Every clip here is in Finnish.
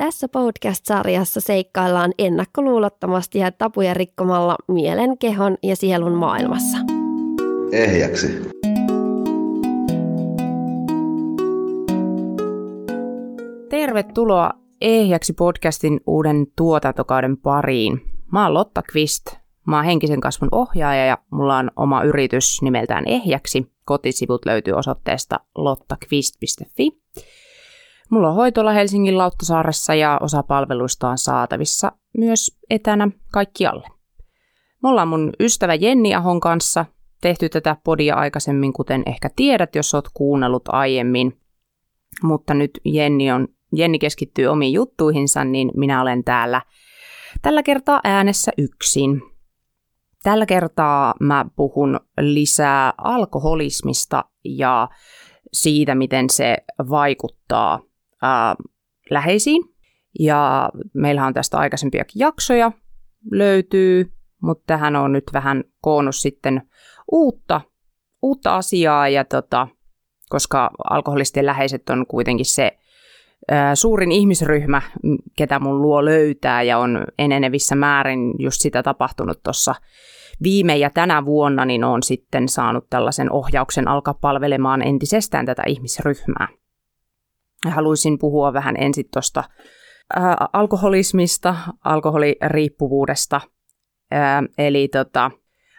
Tässä podcast-sarjassa seikkaillaan ennakkoluulottomasti ja tapuja rikkomalla mielen, kehon ja sielun maailmassa. Ehjäksi. Tervetuloa Ehjäksi podcastin uuden tuotantokauden pariin. Mä oon Lotta Kvist. Mä oon henkisen kasvun ohjaaja ja mulla on oma yritys nimeltään Ehjäksi. Kotisivut löytyy osoitteesta lottakvist.fi. Mulla on hoitola Helsingin Lauttasaaressa ja osa palveluista on saatavissa myös etänä kaikkialle. Me ollaan mun ystävä Jenni Ahon kanssa tehty tätä podia aikaisemmin, kuten ehkä tiedät, jos oot kuunnellut aiemmin. Mutta nyt Jenni, on, Jenni keskittyy omiin juttuihinsa, niin minä olen täällä tällä kertaa äänessä yksin. Tällä kertaa mä puhun lisää alkoholismista ja siitä, miten se vaikuttaa ää, läheisiin. Ja meillä on tästä aikaisempiakin jaksoja löytyy, mutta tähän on nyt vähän koonnut sitten uutta, uutta asiaa, ja tota, koska alkoholistien läheiset on kuitenkin se ää, suurin ihmisryhmä, ketä mun luo löytää, ja on enenevissä määrin just sitä tapahtunut tuossa viime ja tänä vuonna, niin on sitten saanut tällaisen ohjauksen alkaa palvelemaan entisestään tätä ihmisryhmää haluaisin puhua vähän ensin tuosta alkoholismista, alkoholiriippuvuudesta. Ää, eli tota,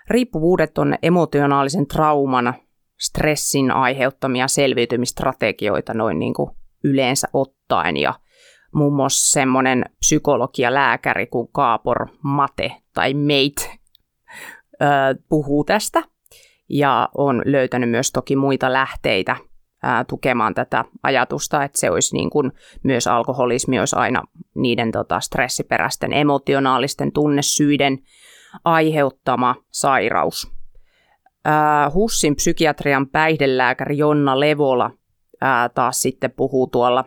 riippuvuudet on emotionaalisen trauman, stressin aiheuttamia selviytymistrategioita noin niin kuin yleensä ottaen. Ja muun muassa semmoinen psykologia-lääkäri kuin Kaapor Mate tai Mate ää, puhuu tästä. Ja on löytänyt myös toki muita lähteitä – ää, tukemaan tätä ajatusta, että se olisi niin kuin, myös alkoholismi olisi aina niiden tota, stressiperäisten emotionaalisten tunnesyiden aiheuttama sairaus. Ää, Hussin psykiatrian päihdelääkäri Jonna Levola ää, taas sitten puhuu tuolla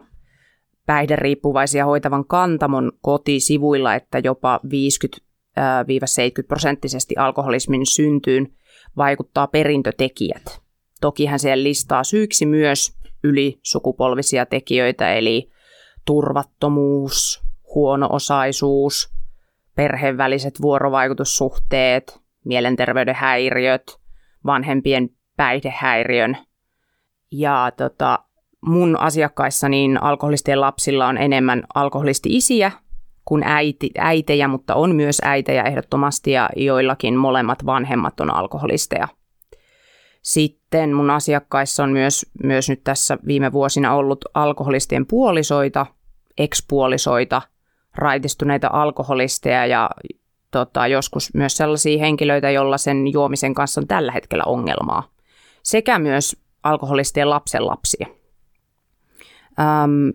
päihderiippuvaisia hoitavan kantamon kotisivuilla, että jopa 50 70 prosenttisesti alkoholismin syntyyn vaikuttaa perintötekijät. Toki hän siellä listaa syyksi myös ylisukupolvisia tekijöitä, eli turvattomuus, huono-osaisuus, perheen väliset vuorovaikutussuhteet, mielenterveyden häiriöt, vanhempien päihdehäiriön. Ja tota, mun asiakkaissa niin alkoholistien lapsilla on enemmän alkoholisti-isiä kuin äiti, äitejä, mutta on myös äitejä ehdottomasti ja joillakin molemmat vanhemmat on alkoholisteja. Sitten mun asiakkaissa on myös, myös nyt tässä viime vuosina ollut alkoholistien puolisoita, ekspuolisoita, raitistuneita alkoholisteja ja tota, joskus myös sellaisia henkilöitä, joilla sen juomisen kanssa on tällä hetkellä ongelmaa. Sekä myös alkoholistien lapsenlapsia. Öm,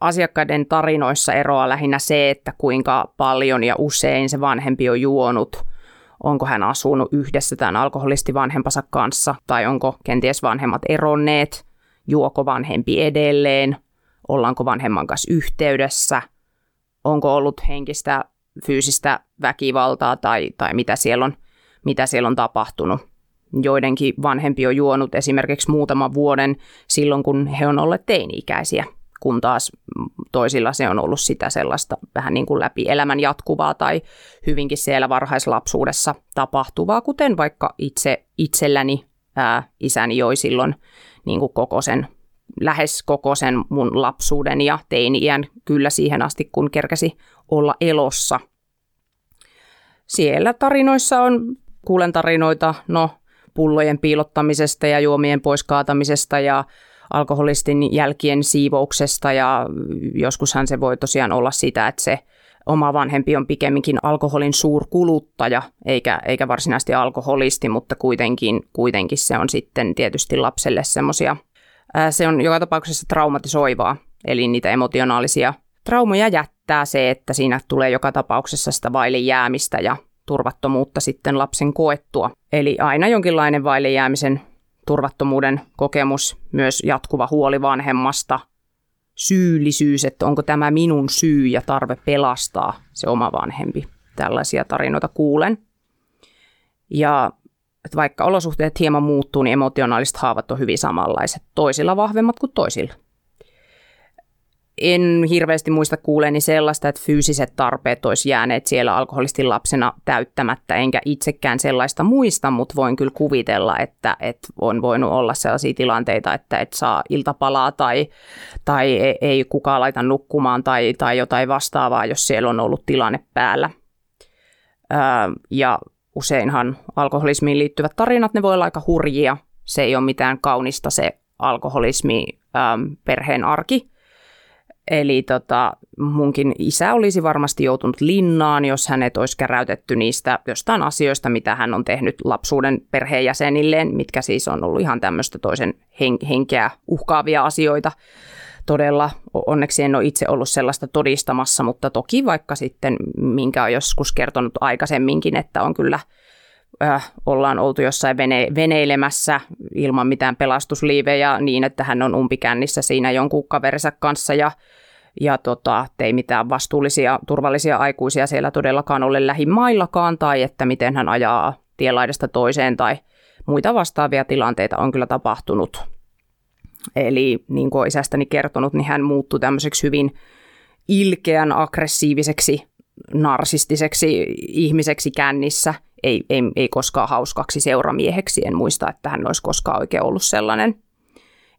asiakkaiden tarinoissa eroaa lähinnä se, että kuinka paljon ja usein se vanhempi on juonut – onko hän asunut yhdessä tämän alkoholistivanhempansa kanssa, tai onko kenties vanhemmat eronneet, juoko vanhempi edelleen, ollaanko vanhemman kanssa yhteydessä, onko ollut henkistä, fyysistä väkivaltaa tai, tai mitä, siellä on, mitä siellä on tapahtunut. Joidenkin vanhempi on juonut esimerkiksi muutaman vuoden silloin, kun he on olleet teini-ikäisiä kun taas toisilla se on ollut sitä sellaista vähän niin kuin läpi elämän jatkuvaa tai hyvinkin siellä varhaislapsuudessa tapahtuvaa, kuten vaikka itse itselläni ää, isäni joi silloin niin kuin koko sen, lähes koko sen mun lapsuuden ja teini-iän kyllä siihen asti, kun kerkäsi olla elossa. Siellä tarinoissa on, kuulen tarinoita, no pullojen piilottamisesta ja juomien poiskaatamisesta ja alkoholistin jälkien siivouksesta ja joskushan se voi tosiaan olla sitä, että se oma vanhempi on pikemminkin alkoholin suurkuluttaja eikä, eikä varsinaisesti alkoholisti, mutta kuitenkin, kuitenkin se on sitten tietysti lapselle semmoisia, se on joka tapauksessa traumatisoivaa, eli niitä emotionaalisia traumoja jättää se, että siinä tulee joka tapauksessa sitä vaille jäämistä ja turvattomuutta sitten lapsen koettua. Eli aina jonkinlainen vaille jäämisen turvattomuuden kokemus, myös jatkuva huoli vanhemmasta, syyllisyys, että onko tämä minun syy ja tarve pelastaa se oma vanhempi. Tällaisia tarinoita kuulen. Ja että vaikka olosuhteet hieman muuttuu, niin emotionaaliset haavat on hyvin samanlaiset, toisilla vahvemmat kuin toisilla. En hirveästi muista kuuleeni sellaista, että fyysiset tarpeet olisi jääneet siellä alkoholistin lapsena täyttämättä, enkä itsekään sellaista muista, mutta voin kyllä kuvitella, että, että on voinut olla sellaisia tilanteita, että et saa iltapalaa tai, tai e, ei kukaan laita nukkumaan tai, tai jotain vastaavaa, jos siellä on ollut tilanne päällä. Öö, ja useinhan alkoholismiin liittyvät tarinat, ne voi olla aika hurjia. Se ei ole mitään kaunista se alkoholismi, ähm, perheen arki. Eli tota, munkin isä olisi varmasti joutunut linnaan, jos hänet olisi käräytetty niistä jostain asioista, mitä hän on tehnyt lapsuuden perheenjäsenilleen, mitkä siis on ollut ihan tämmöistä toisen hen- henkeä uhkaavia asioita. Todella onneksi en ole itse ollut sellaista todistamassa, mutta toki vaikka sitten, minkä on joskus kertonut aikaisemminkin, että on kyllä – äh, ollaan oltu jossain vene, veneilemässä ilman mitään pelastusliivejä niin, että hän on umpikännissä siinä jonkun kaverinsa kanssa ja, ja tota, ei mitään vastuullisia, turvallisia aikuisia siellä todellakaan ole lähimaillakaan tai että miten hän ajaa tienlaidasta toiseen tai muita vastaavia tilanteita on kyllä tapahtunut. Eli niin kuin isästäni kertonut, niin hän muuttui tämmöiseksi hyvin ilkeän aggressiiviseksi narsistiseksi ihmiseksi kännissä, ei, ei, ei koskaan hauskaksi seuramieheksi. En muista, että hän olisi koskaan oikein ollut sellainen.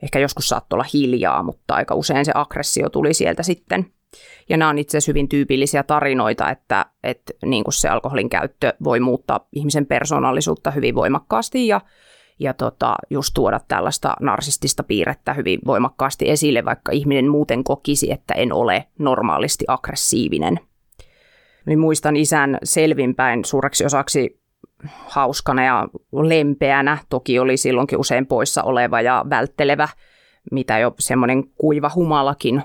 Ehkä joskus saattoi olla hiljaa, mutta aika usein se aggressio tuli sieltä sitten. Ja nämä on itse asiassa hyvin tyypillisiä tarinoita, että, että niin kuin se alkoholin käyttö voi muuttaa ihmisen persoonallisuutta hyvin voimakkaasti ja, ja tota, just tuoda tällaista narsistista piirrettä hyvin voimakkaasti esille, vaikka ihminen muuten kokisi, että en ole normaalisti aggressiivinen niin muistan isän selvinpäin suureksi osaksi hauskana ja lempeänä. Toki oli silloinkin usein poissa oleva ja välttelevä, mitä jo semmoinen kuiva humalakin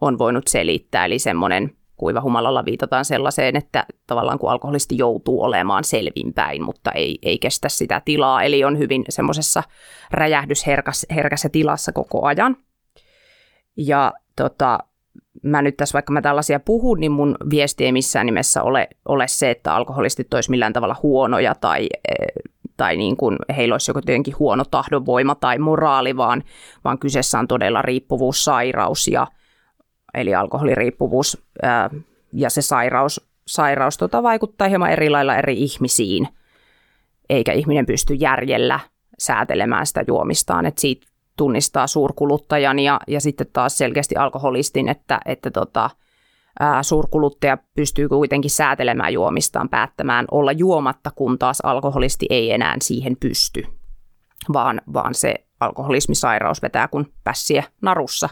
on voinut selittää. Eli semmoinen kuiva humalalla viitataan sellaiseen, että tavallaan kun alkoholisti joutuu olemaan selvinpäin, mutta ei, ei kestä sitä tilaa. Eli on hyvin semmoisessa räjähdysherkässä tilassa koko ajan. Ja tota, mä nyt tässä, vaikka mä tällaisia puhun, niin mun viesti ei missään nimessä ole, ole se, että alkoholistit olisi millään tavalla huonoja tai, tai niin kuin heillä olisi joku jotenkin huono tahdonvoima tai moraali, vaan, vaan kyseessä on todella riippuvuussairaus, ja, eli alkoholiriippuvuus ää, ja se sairaus, sairaus tota, vaikuttaa hieman eri lailla eri ihmisiin, eikä ihminen pysty järjellä säätelemään sitä juomistaan, että siitä tunnistaa suurkuluttajan ja, ja sitten taas selkeästi alkoholistin, että, että tota, ää, suurkuluttaja pystyy kuitenkin säätelemään juomistaan, päättämään olla juomatta, kun taas alkoholisti ei enää siihen pysty, vaan, vaan se alkoholismisairaus vetää kuin pässiä narussa.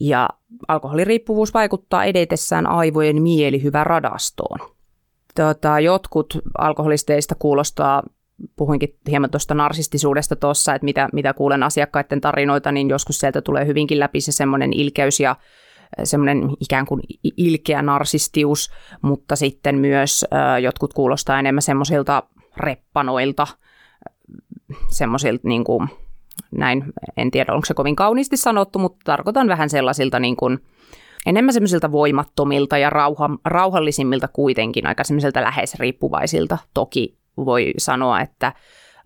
Ja alkoholiriippuvuus vaikuttaa edetessään aivojen mielihyvä radastoon. Tota, jotkut alkoholisteista kuulostaa puhuinkin hieman tuosta narsistisuudesta tuossa, että mitä, mitä kuulen asiakkaiden tarinoita, niin joskus sieltä tulee hyvinkin läpi se semmoinen ilkeys ja semmoinen ikään kuin ilkeä narsistius, mutta sitten myös jotkut kuulostaa enemmän semmoisilta reppanoilta, semmoisilta niin kuin, näin, en tiedä onko se kovin kauniisti sanottu, mutta tarkoitan vähän sellaisilta niin kuin, enemmän semmoisilta voimattomilta ja rauha, rauhallisimmilta kuitenkin, aika semmoisilta lähes riippuvaisilta. Toki voi sanoa, että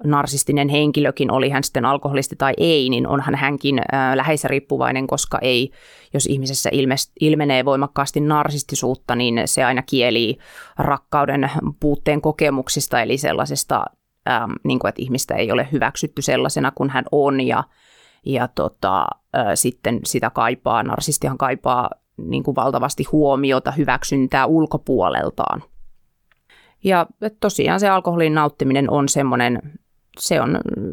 narsistinen henkilökin, oli hän sitten alkoholisti tai ei, niin onhan hänkin läheisriippuvainen, koska ei, jos ihmisessä ilme, ilmenee voimakkaasti narsistisuutta, niin se aina kieli rakkauden puutteen kokemuksista, eli sellaisesta, ähm, niin kuin, että ihmistä ei ole hyväksytty sellaisena kuin hän on, ja, ja tota, äh, sitten sitä kaipaa, narsistihan kaipaa niin kuin valtavasti huomiota, hyväksyntää ulkopuoleltaan. Ja tosiaan se alkoholin nauttiminen on semmoinen, se on mm,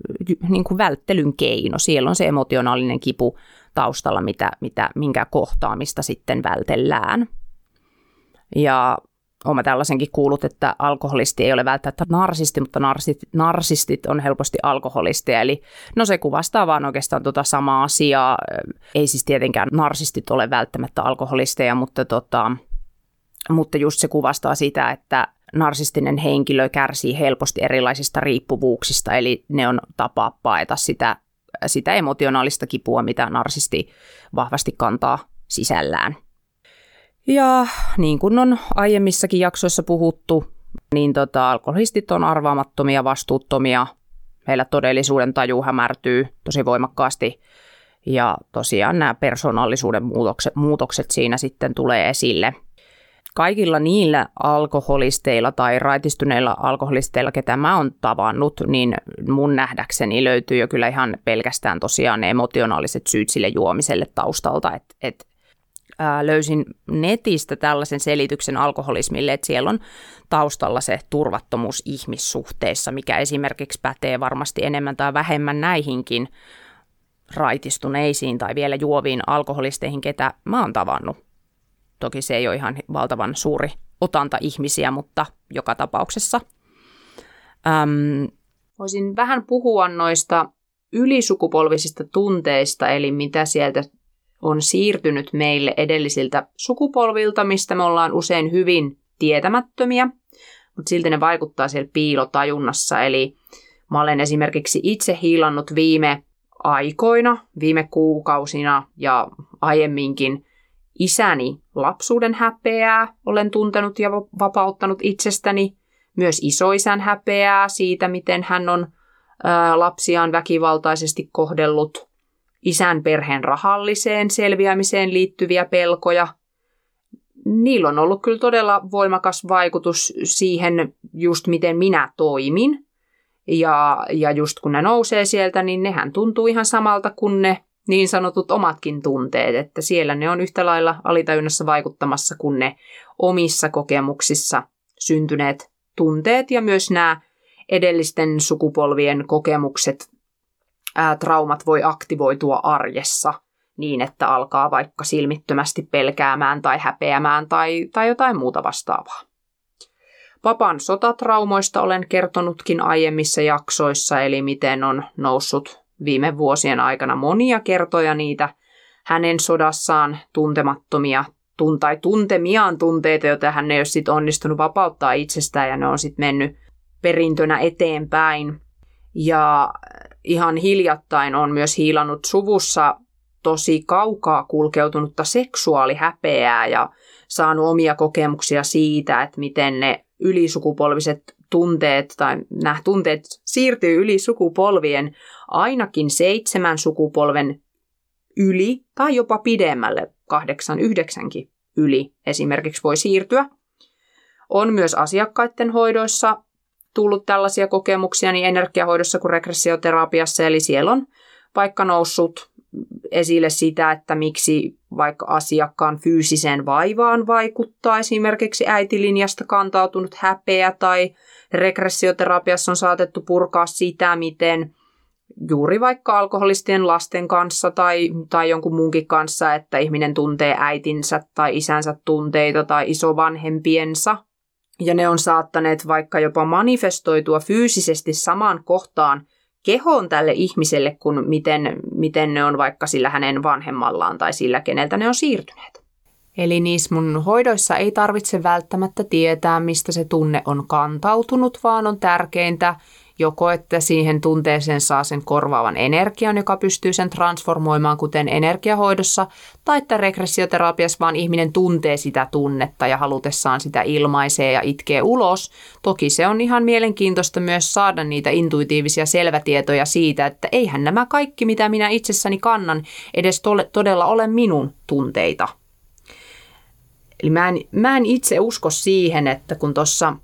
niin kuin välttelyn keino. Siellä on se emotionaalinen kipu taustalla, mitä, mitä, minkä kohtaamista sitten vältellään. Ja olen tällaisenkin kuullut, että alkoholisti ei ole välttämättä narsisti, mutta narsistit, narsistit on helposti alkoholisteja. Eli no se kuvastaa vaan oikeastaan tuota samaa asiaa. Ei siis tietenkään narsistit ole välttämättä alkoholisteja, mutta, tota, mutta just se kuvastaa sitä, että narsistinen henkilö kärsii helposti erilaisista riippuvuuksista, eli ne on tapa paeta sitä, sitä emotionaalista kipua, mitä narsisti vahvasti kantaa sisällään. Ja niin kuin on aiemmissakin jaksoissa puhuttu, niin tota, alkoholistit on arvaamattomia, vastuuttomia. Meillä todellisuuden taju hämärtyy tosi voimakkaasti Ja tosiaan nämä persoonallisuuden muutokset, muutokset siinä sitten tulee esille. Kaikilla niillä alkoholisteilla tai raitistuneilla alkoholisteilla, ketä mä oon tavannut, niin mun nähdäkseni löytyy jo kyllä ihan pelkästään tosiaan ne emotionaaliset syyt sille juomiselle taustalta. Että et, löysin netistä tällaisen selityksen alkoholismille, että siellä on taustalla se turvattomuus ihmissuhteissa, mikä esimerkiksi pätee varmasti enemmän tai vähemmän näihinkin raitistuneisiin tai vielä juoviin alkoholisteihin, ketä mä oon tavannut. Toki se ei ole ihan valtavan suuri otanta ihmisiä, mutta joka tapauksessa. Öm, voisin vähän puhua noista ylisukupolvisista tunteista, eli mitä sieltä on siirtynyt meille edellisiltä sukupolvilta, mistä me ollaan usein hyvin tietämättömiä, mutta silti ne vaikuttaa siellä piilotajunnassa. Eli mä olen esimerkiksi itse hiilannut viime aikoina, viime kuukausina ja aiemminkin isäni lapsuuden häpeää olen tuntenut ja vapauttanut itsestäni, myös isoisän häpeää siitä, miten hän on lapsiaan väkivaltaisesti kohdellut, isän perheen rahalliseen selviämiseen liittyviä pelkoja. Niillä on ollut kyllä todella voimakas vaikutus siihen just miten minä toimin. Ja, ja just kun ne nousee sieltä, niin nehän tuntuu ihan samalta kuin ne niin sanotut omatkin tunteet, että siellä ne on yhtä lailla alitajunnassa vaikuttamassa kuin ne omissa kokemuksissa syntyneet tunteet ja myös nämä edellisten sukupolvien kokemukset, ää, traumat voi aktivoitua arjessa niin, että alkaa vaikka silmittömästi pelkäämään tai häpeämään tai, tai jotain muuta vastaavaa. Papan sotatraumoista olen kertonutkin aiemmissa jaksoissa, eli miten on noussut viime vuosien aikana monia kertoja niitä hänen sodassaan tuntemattomia tun- tai tuntemiaan tunteita, joita hän ei ole sit onnistunut vapauttaa itsestään ja ne on sitten mennyt perintönä eteenpäin. Ja ihan hiljattain on myös hiilannut suvussa tosi kaukaa kulkeutunutta seksuaalihäpeää ja saanut omia kokemuksia siitä, että miten ne ylisukupolviset tunteet tai nämä tunteet siirtyy yli sukupolvien ainakin seitsemän sukupolven yli tai jopa pidemmälle, kahdeksan, yhdeksänkin yli esimerkiksi voi siirtyä. On myös asiakkaiden hoidoissa tullut tällaisia kokemuksia niin energiahoidossa kuin regressioterapiassa, eli siellä on vaikka noussut esille sitä, että miksi vaikka asiakkaan fyysiseen vaivaan vaikuttaa esimerkiksi äitilinjasta kantautunut häpeä tai regressioterapiassa on saatettu purkaa sitä, miten juuri vaikka alkoholistien lasten kanssa tai, tai jonkun muunkin kanssa, että ihminen tuntee äitinsä tai isänsä tunteita tai isovanhempiensa. Ja ne on saattaneet vaikka jopa manifestoitua fyysisesti samaan kohtaan kehoon tälle ihmiselle, kuin miten, miten ne on vaikka sillä hänen vanhemmallaan tai sillä, keneltä ne on siirtyneet. Eli niissä mun hoidoissa ei tarvitse välttämättä tietää, mistä se tunne on kantautunut, vaan on tärkeintä joko, että siihen tunteeseen saa sen korvaavan energian, joka pystyy sen transformoimaan, kuten energiahoidossa, tai että regressioterapiassa vaan ihminen tuntee sitä tunnetta ja halutessaan sitä ilmaisee ja itkee ulos. Toki se on ihan mielenkiintoista myös saada niitä intuitiivisia selvätietoja siitä, että eihän nämä kaikki, mitä minä itsessäni kannan, edes todella ole minun tunteita. Eli mä en, mä en itse usko siihen, että kun tuossa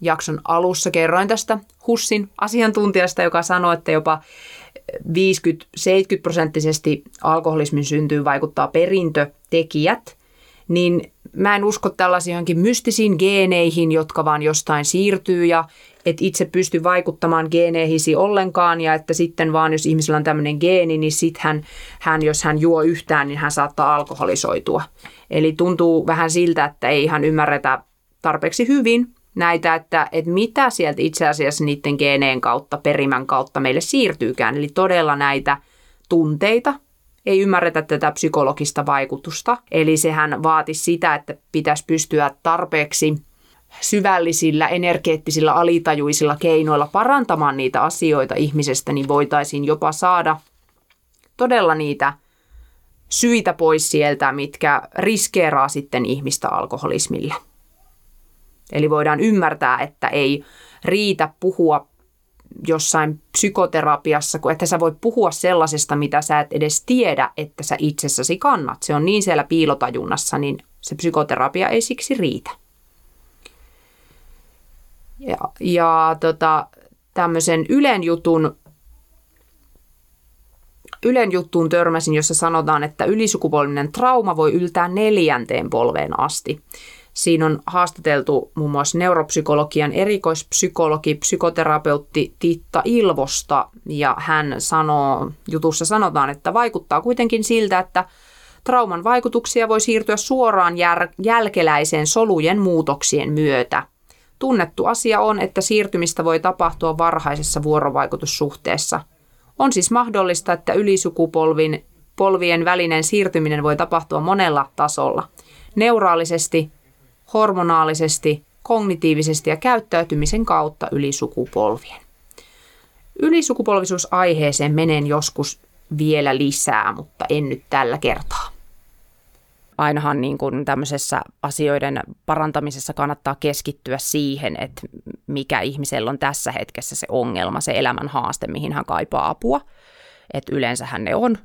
jakson alussa kerroin tästä Hussin asiantuntijasta, joka sanoi, että jopa 50-70 prosenttisesti alkoholismin syntyy vaikuttaa perintötekijät, niin mä en usko tällaisiin johonkin mystisiin geeneihin, jotka vaan jostain siirtyy ja et itse pysty vaikuttamaan geeneihisi ollenkaan ja että sitten vaan jos ihmisellä on tämmöinen geeni, niin sitten hän, hän, jos hän juo yhtään, niin hän saattaa alkoholisoitua. Eli tuntuu vähän siltä, että ei ihan ymmärretä tarpeeksi hyvin näitä, että, että mitä sieltä itse asiassa niiden geeneen kautta, perimän kautta meille siirtyykään. Eli todella näitä tunteita, ei ymmärretä tätä psykologista vaikutusta. Eli sehän vaati sitä, että pitäisi pystyä tarpeeksi syvällisillä, energeettisillä, alitajuisilla keinoilla parantamaan niitä asioita ihmisestä, niin voitaisiin jopa saada todella niitä syitä pois sieltä, mitkä riskeeraa sitten ihmistä alkoholismille. Eli voidaan ymmärtää, että ei riitä puhua jossain psykoterapiassa, kun että sä voit puhua sellaisesta, mitä sä et edes tiedä, että sä itsessäsi kannat. Se on niin siellä piilotajunnassa, niin se psykoterapia ei siksi riitä. Ja, ja tota, tämmöisen Ylen jutun Ylen juttuun törmäsin, jossa sanotaan, että ylisukupolvinen trauma voi yltää neljänteen polveen asti. Siinä on haastateltu muun muassa neuropsykologian erikoispsykologi, psykoterapeutti Titta Ilvosta, ja hän sanoo, jutussa sanotaan, että vaikuttaa kuitenkin siltä, että trauman vaikutuksia voi siirtyä suoraan jär, jälkeläiseen solujen muutoksien myötä. Tunnettu asia on, että siirtymistä voi tapahtua varhaisessa vuorovaikutussuhteessa. On siis mahdollista, että ylisukupolvin polvien välinen siirtyminen voi tapahtua monella tasolla. Neuraalisesti, hormonaalisesti, kognitiivisesti ja käyttäytymisen kautta yli sukupolvien. Ylisukupolvisuusaiheeseen menen joskus vielä lisää, mutta en nyt tällä kertaa. Ainahan niin kuin tämmöisessä asioiden parantamisessa kannattaa keskittyä siihen, että mikä ihmisellä on tässä hetkessä se ongelma, se elämän haaste, mihin hän kaipaa apua. Että yleensähän ne on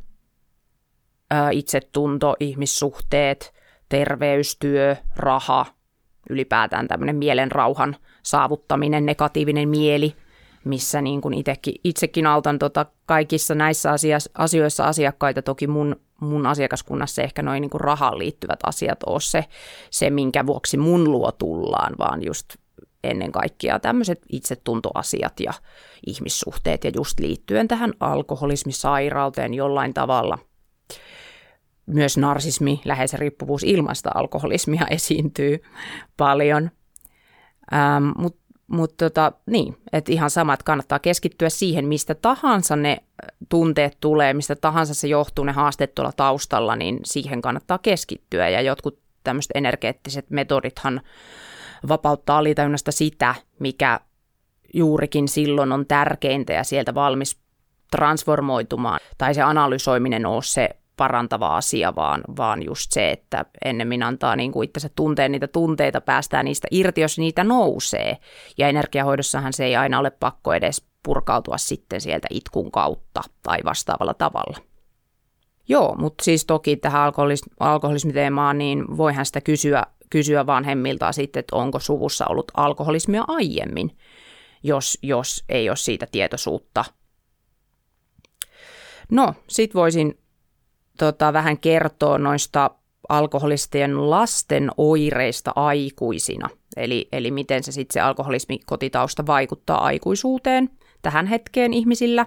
itsetunto, ihmissuhteet, terveystyö, raha, ylipäätään tämmöinen mielen rauhan saavuttaminen, negatiivinen mieli, missä niin kuin itekin, itsekin autan tota kaikissa näissä asioissa asiakkaita. Toki mun, mun asiakaskunnassa ehkä noin niin rahaan liittyvät asiat ole se, se, minkä vuoksi mun luo tullaan, vaan just ennen kaikkea tämmöiset itsetuntoasiat ja ihmissuhteet ja just liittyen tähän alkoholismisairauteen jollain tavalla – myös narsismi, lähes riippuvuus ilmasta alkoholismia esiintyy paljon. Ähm, Mutta mut tota, niin, että ihan sama, että kannattaa keskittyä siihen, mistä tahansa ne tunteet tulee, mistä tahansa se johtuu, ne haasteet tuolla taustalla, niin siihen kannattaa keskittyä. Ja jotkut tämmöiset energeettiset metodithan vapauttaa alitajunnasta sitä, mikä juurikin silloin on tärkeintä ja sieltä valmis transformoitumaan. Tai se analysoiminen on se parantava asia, vaan, vaan just se, että ennemmin antaa niin kuin itsensä tunteen niitä tunteita, päästään niistä irti, jos niitä nousee. Ja energiahoidossahan se ei aina ole pakko edes purkautua sitten sieltä itkun kautta tai vastaavalla tavalla. Joo, mutta siis toki tähän alkoholis- alkoholismiteemaan, niin voihan sitä kysyä, kysyä vanhemmilta sitten, että onko suvussa ollut alkoholismia aiemmin, jos, jos ei ole siitä tietoisuutta. No, sit voisin tota, vähän kertoo noista alkoholistien lasten oireista aikuisina. Eli, eli miten se sitten se alkoholismikotitausta vaikuttaa aikuisuuteen tähän hetkeen ihmisillä.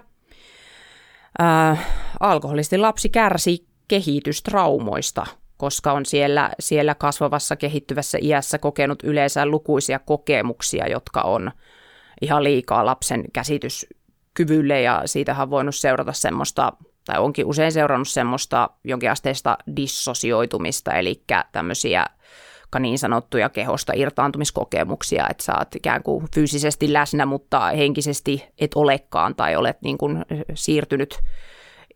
Äh, alkoholistin lapsi kärsi kehitystraumoista, koska on siellä, siellä kasvavassa kehittyvässä iässä kokenut yleensä lukuisia kokemuksia, jotka on ihan liikaa lapsen käsityskyvylle ja siitähän on voinut seurata semmoista tai onkin usein seurannut semmoista jonkinasteista dissosioitumista, eli tämmöisiä niin sanottuja kehosta irtaantumiskokemuksia, että sä oot ikään kuin fyysisesti läsnä, mutta henkisesti et olekaan tai olet niin kuin siirtynyt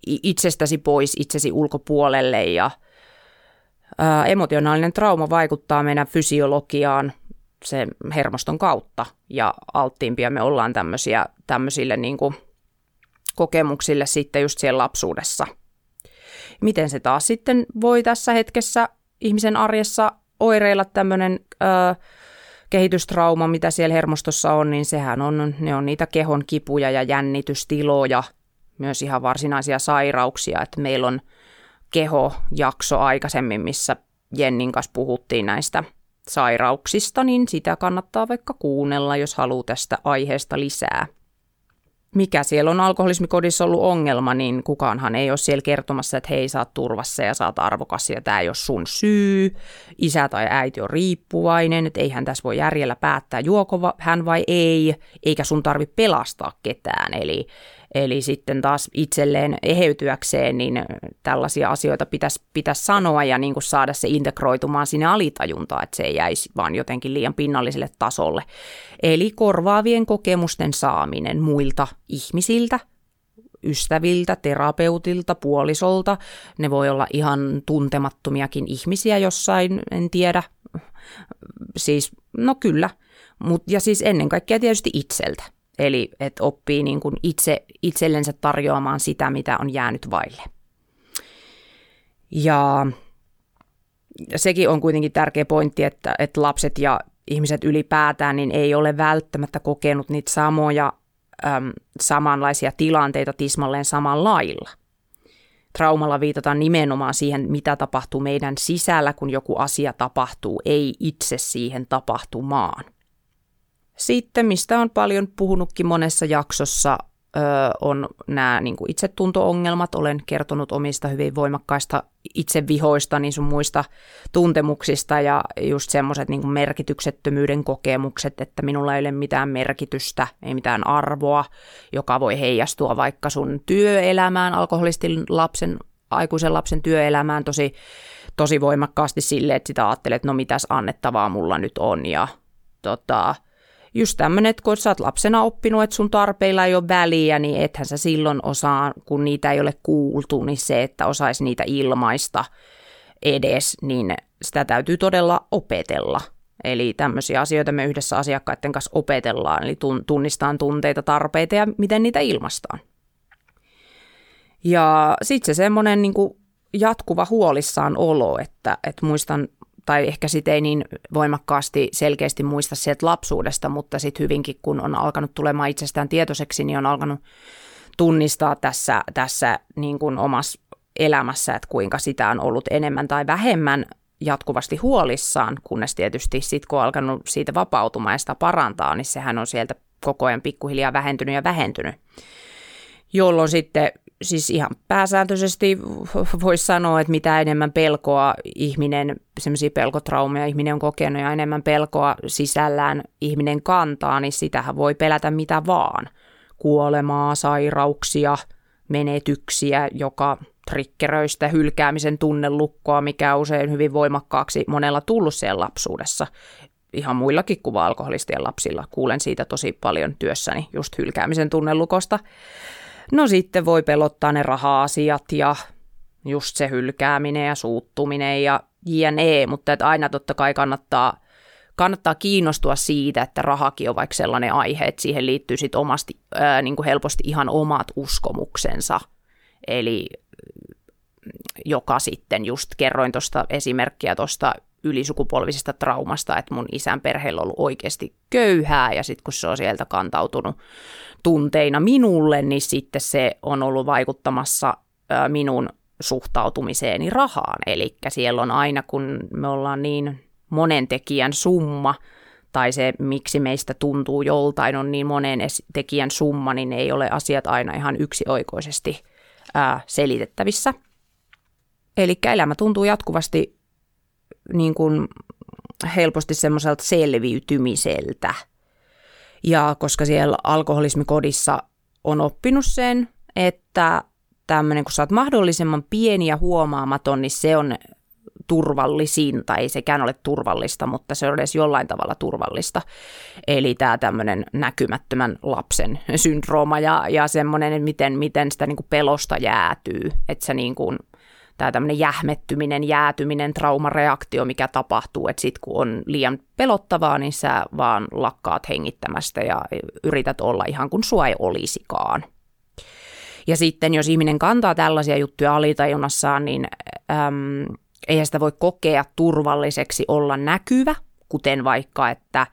itsestäsi pois itsesi ulkopuolelle ja ää, emotionaalinen trauma vaikuttaa meidän fysiologiaan sen hermoston kautta. Ja alttiimpia me ollaan tämmöisiä, tämmöisille niin kuin kokemuksille sitten just siellä lapsuudessa. Miten se taas sitten voi tässä hetkessä ihmisen arjessa oireilla tämmöinen kehitystrauma, mitä siellä hermostossa on, niin sehän on, ne on niitä kehon kipuja ja jännitystiloja, myös ihan varsinaisia sairauksia, että meillä on kehojakso aikaisemmin, missä Jennin kanssa puhuttiin näistä sairauksista, niin sitä kannattaa vaikka kuunnella, jos haluaa tästä aiheesta lisää mikä siellä on alkoholismikodissa ollut ongelma, niin kukaanhan ei ole siellä kertomassa, että hei, oot turvassa ja oot arvokas ja tämä ei ole sun syy. Isä tai äiti on riippuvainen, että eihän tässä voi järjellä päättää, juoko hän vai ei, eikä sun tarvi pelastaa ketään. Eli Eli sitten taas itselleen eheytyäkseen, niin tällaisia asioita pitäisi, pitäisi sanoa ja niin kuin saada se integroitumaan sinne alitajuntaan, että se ei jäisi vaan jotenkin liian pinnalliselle tasolle. Eli korvaavien kokemusten saaminen muilta ihmisiltä, ystäviltä, terapeutilta, puolisolta. Ne voi olla ihan tuntemattomiakin ihmisiä jossain, en tiedä. Siis, no kyllä. Mut, ja siis ennen kaikkea tietysti itseltä Eli että oppii niin kuin itse, itsellensä tarjoamaan sitä, mitä on jäänyt vaille. Ja sekin on kuitenkin tärkeä pointti, että, että lapset ja ihmiset ylipäätään niin ei ole välttämättä kokenut niitä samoja äm, samanlaisia tilanteita tismalleen samalla lailla. Traumalla viitataan nimenomaan siihen, mitä tapahtuu meidän sisällä, kun joku asia tapahtuu, ei itse siihen tapahtumaan. Sitten, mistä on paljon puhunutkin monessa jaksossa, on nämä niin kuin itsetunto-ongelmat. Olen kertonut omista hyvin voimakkaista itsevihoista, niin sun muista tuntemuksista ja just semmoiset niin merkityksettömyyden kokemukset, että minulla ei ole mitään merkitystä, ei mitään arvoa, joka voi heijastua vaikka sun työelämään, alkoholistin lapsen, aikuisen lapsen työelämään tosi, tosi voimakkaasti sille, että sitä ajattelet, että no mitäs annettavaa mulla nyt on ja tota, just tämmöinen, että kun sä oot lapsena oppinut, että sun tarpeilla ei ole väliä, niin ethän sä silloin osaa, kun niitä ei ole kuultu, niin se, että osaisi niitä ilmaista edes, niin sitä täytyy todella opetella. Eli tämmöisiä asioita me yhdessä asiakkaiden kanssa opetellaan, eli tunnistaan tunteita, tarpeita ja miten niitä ilmaistaan. Ja sitten se semmoinen niin jatkuva huolissaan olo, että, että muistan tai ehkä sitten ei niin voimakkaasti selkeästi muista sieltä lapsuudesta, mutta sitten hyvinkin kun on alkanut tulemaan itsestään tietoiseksi, niin on alkanut tunnistaa tässä, tässä niin kuin omassa elämässä, että kuinka sitä on ollut enemmän tai vähemmän jatkuvasti huolissaan, kunnes tietysti sitten kun on alkanut siitä vapautumaan ja sitä parantaa, niin sehän on sieltä koko ajan pikkuhiljaa vähentynyt ja vähentynyt. Jolloin sitten siis ihan pääsääntöisesti voisi sanoa, että mitä enemmän pelkoa ihminen, semmoisia pelkotraumeja ihminen on kokenut ja enemmän pelkoa sisällään ihminen kantaa, niin sitähän voi pelätä mitä vaan. Kuolemaa, sairauksia, menetyksiä, joka trikkeröistä hylkäämisen tunnelukkoa, mikä on usein hyvin voimakkaaksi monella tullut siellä lapsuudessa. Ihan muillakin kuin alkoholistien lapsilla. Kuulen siitä tosi paljon työssäni, just hylkäämisen tunnelukosta. No sitten voi pelottaa ne raha-asiat ja just se hylkääminen ja suuttuminen ja jne, mutta että aina totta kai kannattaa, kannattaa kiinnostua siitä, että rahakin on vaikka sellainen aihe, että siihen liittyy sitten omasti ää, niin kuin helposti ihan omat uskomuksensa. Eli joka sitten just kerroin tuosta esimerkkiä tuosta ylisukupolvisesta traumasta, että mun isän perheellä on ollut oikeasti köyhää ja sitten kun se on sieltä kantautunut tunteina minulle, niin sitten se on ollut vaikuttamassa minun suhtautumiseeni rahaan. Eli siellä on aina, kun me ollaan niin monen tekijän summa, tai se, miksi meistä tuntuu joltain, on niin monen tekijän summa, niin ei ole asiat aina ihan yksioikoisesti ää, selitettävissä. Eli elämä tuntuu jatkuvasti niin kuin helposti semmoiselta selviytymiseltä – ja koska siellä alkoholismikodissa on oppinut sen, että tämmöinen, kun sä oot mahdollisimman pieni ja huomaamaton, niin se on turvallisin, tai ei sekään ole turvallista, mutta se on edes jollain tavalla turvallista. Eli tämä tämmöinen näkymättömän lapsen syndrooma ja, ja semmoinen, miten, miten sitä niin kuin pelosta jäätyy, että se niin kuin tämä tämmöinen jähmettyminen, jäätyminen, traumareaktio, mikä tapahtuu, että sitten kun on liian pelottavaa, niin sä vaan lakkaat hengittämästä ja yrität olla ihan kuin sua ei olisikaan. Ja sitten jos ihminen kantaa tällaisia juttuja alitajunnassaan, niin äm, eihän sitä voi kokea turvalliseksi olla näkyvä, kuten vaikka, että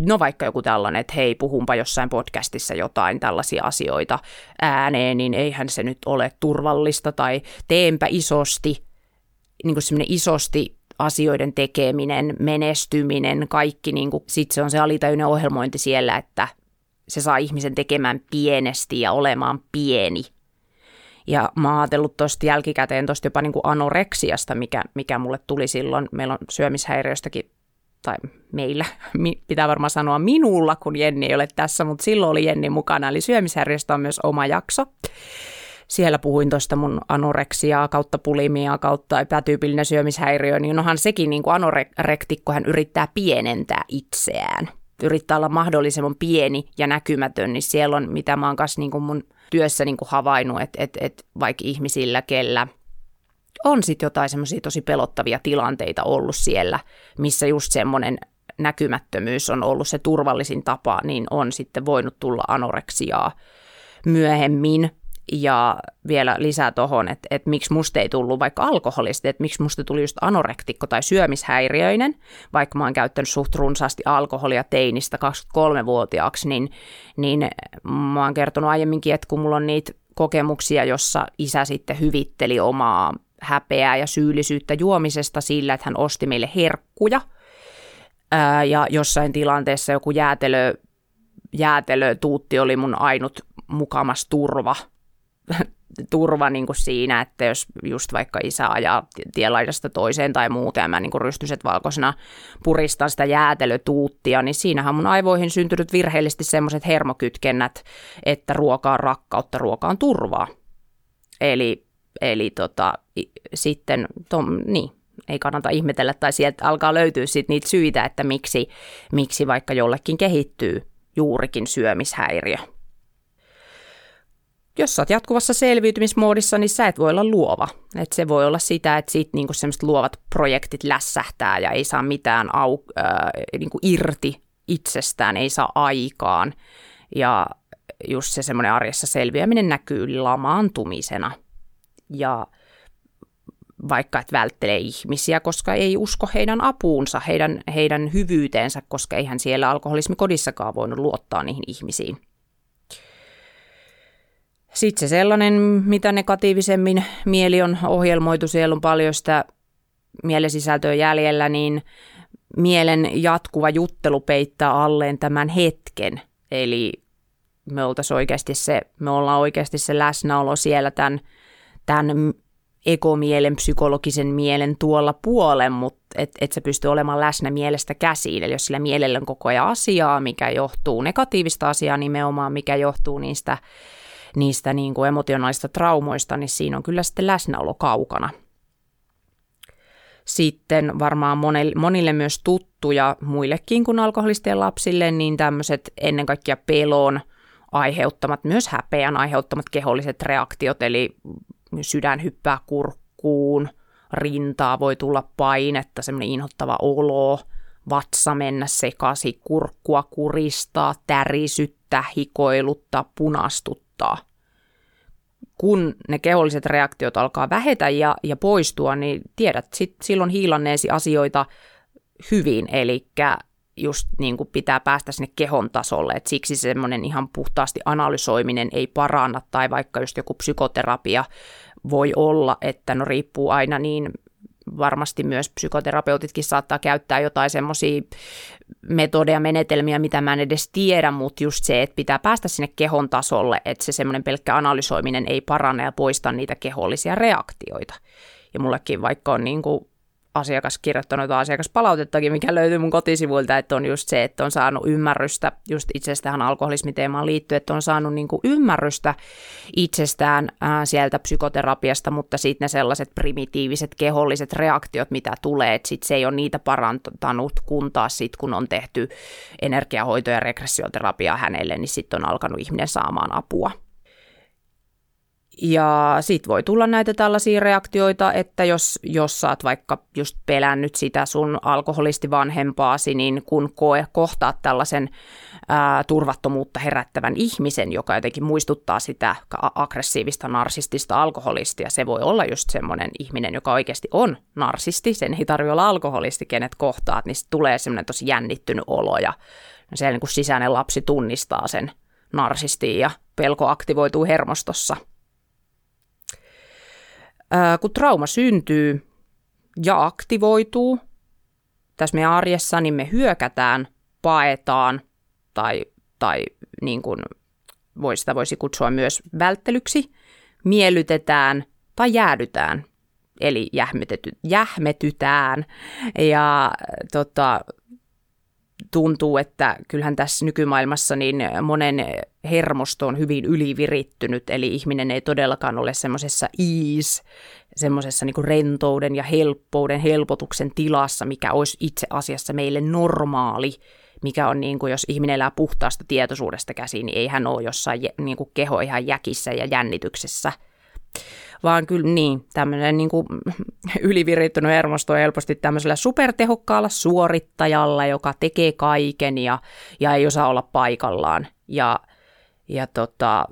no vaikka joku tällainen, että hei, puhunpa jossain podcastissa jotain tällaisia asioita ääneen, niin eihän se nyt ole turvallista, tai teenpä isosti, niin kuin semmoinen isosti asioiden tekeminen, menestyminen, kaikki, niin kuin, sit se on se alitajuinen ohjelmointi siellä, että se saa ihmisen tekemään pienesti ja olemaan pieni. Ja mä oon ajatellut tuosta jälkikäteen tuosta jopa niin kuin anoreksiasta, mikä, mikä mulle tuli silloin. Meillä on syömishäiriöstäkin tai meillä, pitää varmaan sanoa minulla, kun Jenni ei ole tässä, mutta silloin oli Jenni mukana, eli syömishäiriöstä on myös oma jakso. Siellä puhuin tuosta mun anoreksiaa kautta pulimia kautta epätyypillinen syömishäiriö, niin onhan sekin niin kuin anorektikko, hän yrittää pienentää itseään. Yrittää olla mahdollisimman pieni ja näkymätön, niin siellä on, mitä mä oon kanssa niin kuin mun työssä niin kuin havainnut, että, että, että vaikka ihmisillä, kellä – on sitten jotain semmoisia tosi pelottavia tilanteita ollut siellä, missä just semmoinen näkymättömyys on ollut se turvallisin tapa, niin on sitten voinut tulla anoreksiaa myöhemmin. Ja vielä lisää tuohon, että, että miksi musta ei tullut vaikka alkoholisti, että miksi musta tuli just anorektikko tai syömishäiriöinen, vaikka mä oon käyttänyt suht runsaasti alkoholia teinistä 23-vuotiaaksi, niin, niin mä oon kertonut aiemminkin, että kun mulla on niitä kokemuksia, jossa isä sitten hyvitteli omaa häpeää ja syyllisyyttä juomisesta sillä, että hän osti meille herkkuja. Ää, ja jossain tilanteessa joku jäätelö, jäätelötuutti oli mun ainut mukamas turva turva niin kuin siinä, että jos just vaikka isä ajaa tielaidasta toiseen tai muuta, ja mä niin kuin rystyset valkoisena puristan sitä jäätelötuuttia, niin siinähän mun aivoihin syntynyt virheellisesti semmoiset hermokytkennät, että ruoka on rakkautta, ruoka on turvaa. Eli, eli tota, sitten, tom, niin, ei kannata ihmetellä, tai sieltä alkaa löytyä sit niitä syitä, että miksi, miksi vaikka jollekin kehittyy juurikin syömishäiriö jos sä oot jatkuvassa selviytymismoodissa, niin sä et voi olla luova. Et se voi olla sitä, että sit niinku semmoiset luovat projektit lässähtää ja ei saa mitään au, äh, niinku irti itsestään, ei saa aikaan. Ja just se semmoinen arjessa selviäminen näkyy lamaantumisena. Ja vaikka et välttelee ihmisiä, koska ei usko heidän apuunsa, heidän, heidän hyvyyteensä, koska eihän siellä alkoholismikodissakaan voinut luottaa niihin ihmisiin. Sitten se sellainen, mitä negatiivisemmin mieli on ohjelmoitu, siellä on paljon sitä mielesisältöä jäljellä, niin mielen jatkuva juttelu peittää alleen tämän hetken. Eli me, oikeasti se, me ollaan oikeasti se läsnäolo siellä tämän, tämän ekomielen, psykologisen mielen tuolla puolen, mutta et, et se pystyy olemaan läsnä mielestä käsiin. Eli jos sillä mielellä on koko ajan asiaa, mikä johtuu negatiivista asiaa nimenomaan, mikä johtuu niistä niistä niin kuin emotionaalista traumoista, niin siinä on kyllä sitten läsnäolo kaukana. Sitten varmaan monille myös tuttuja muillekin kuin alkoholistien lapsille, niin tämmöiset ennen kaikkea pelon aiheuttamat, myös häpeän aiheuttamat keholliset reaktiot, eli sydän hyppää kurkkuun, rintaa voi tulla painetta, semmoinen inhottava olo, vatsa mennä sekaisin, kurkkua kuristaa, tärisyttää, hikoiluttaa, punastuttaa. Kun ne keholliset reaktiot alkaa vähetä ja, ja poistua, niin tiedät sit silloin hiilanneesi asioita hyvin, eli just niin kuin pitää päästä sinne kehon tasolle, että siksi semmoinen ihan puhtaasti analysoiminen ei paranna, tai vaikka just joku psykoterapia voi olla, että no riippuu aina niin varmasti myös psykoterapeutitkin saattaa käyttää jotain semmoisia metodeja, menetelmiä, mitä mä en edes tiedä, mutta just se, että pitää päästä sinne kehon tasolle, että se semmoinen pelkkä analysoiminen ei parane ja poista niitä kehollisia reaktioita. Ja mullekin vaikka on niin kuin asiakas kirjoittanut asiakaspalautettakin, mikä löytyy mun kotisivuilta, että on just se, että on saanut ymmärrystä just itsestään alkoholismiteemaan liittyen, että on saanut niin kuin ymmärrystä itsestään ää, sieltä psykoterapiasta, mutta sitten ne sellaiset primitiiviset keholliset reaktiot, mitä tulee, että sit se ei ole niitä parantanut, kun taas sit kun on tehty energiahoito- ja regressioterapiaa hänelle, niin sitten on alkanut ihminen saamaan apua. Ja sit voi tulla näitä tällaisia reaktioita, että jos, jos sä oot vaikka just pelännyt sitä sun alkoholistivanhempaasi, niin kun koe, kohtaat tällaisen ää, turvattomuutta herättävän ihmisen, joka jotenkin muistuttaa sitä aggressiivista narsistista alkoholistia, se voi olla just semmoinen ihminen, joka oikeasti on narsisti, sen ei tarvitse olla alkoholisti, kenet kohtaat, niin tulee semmoinen tosi jännittynyt olo ja siellä niin kuin sisäinen lapsi tunnistaa sen narsistiin ja pelko aktivoituu hermostossa – kun trauma syntyy ja aktivoituu tässä meidän arjessa, niin me hyökätään, paetaan tai, tai niin kuin voi, sitä voisi kutsua myös välttelyksi, miellytetään tai jäädytään, eli jähmetytään. Ja tota, tuntuu, että kyllähän tässä nykymaailmassa niin monen hermosto on hyvin ylivirittynyt, eli ihminen ei todellakaan ole semmoisessa ease, semmoisessa niin rentouden ja helppouden, helpotuksen tilassa, mikä olisi itse asiassa meille normaali, mikä on niin kuin, jos ihminen elää puhtaasta tietoisuudesta käsiin, niin ei hän ole jossain niin kuin keho ihan jäkissä ja jännityksessä. Vaan kyllä niin, tämmöinen niin kuin ylivirittynyt hermosto on helposti tämmöisellä supertehokkaalla suorittajalla, joka tekee kaiken ja, ja ei osaa olla paikallaan. Ja, ja tota,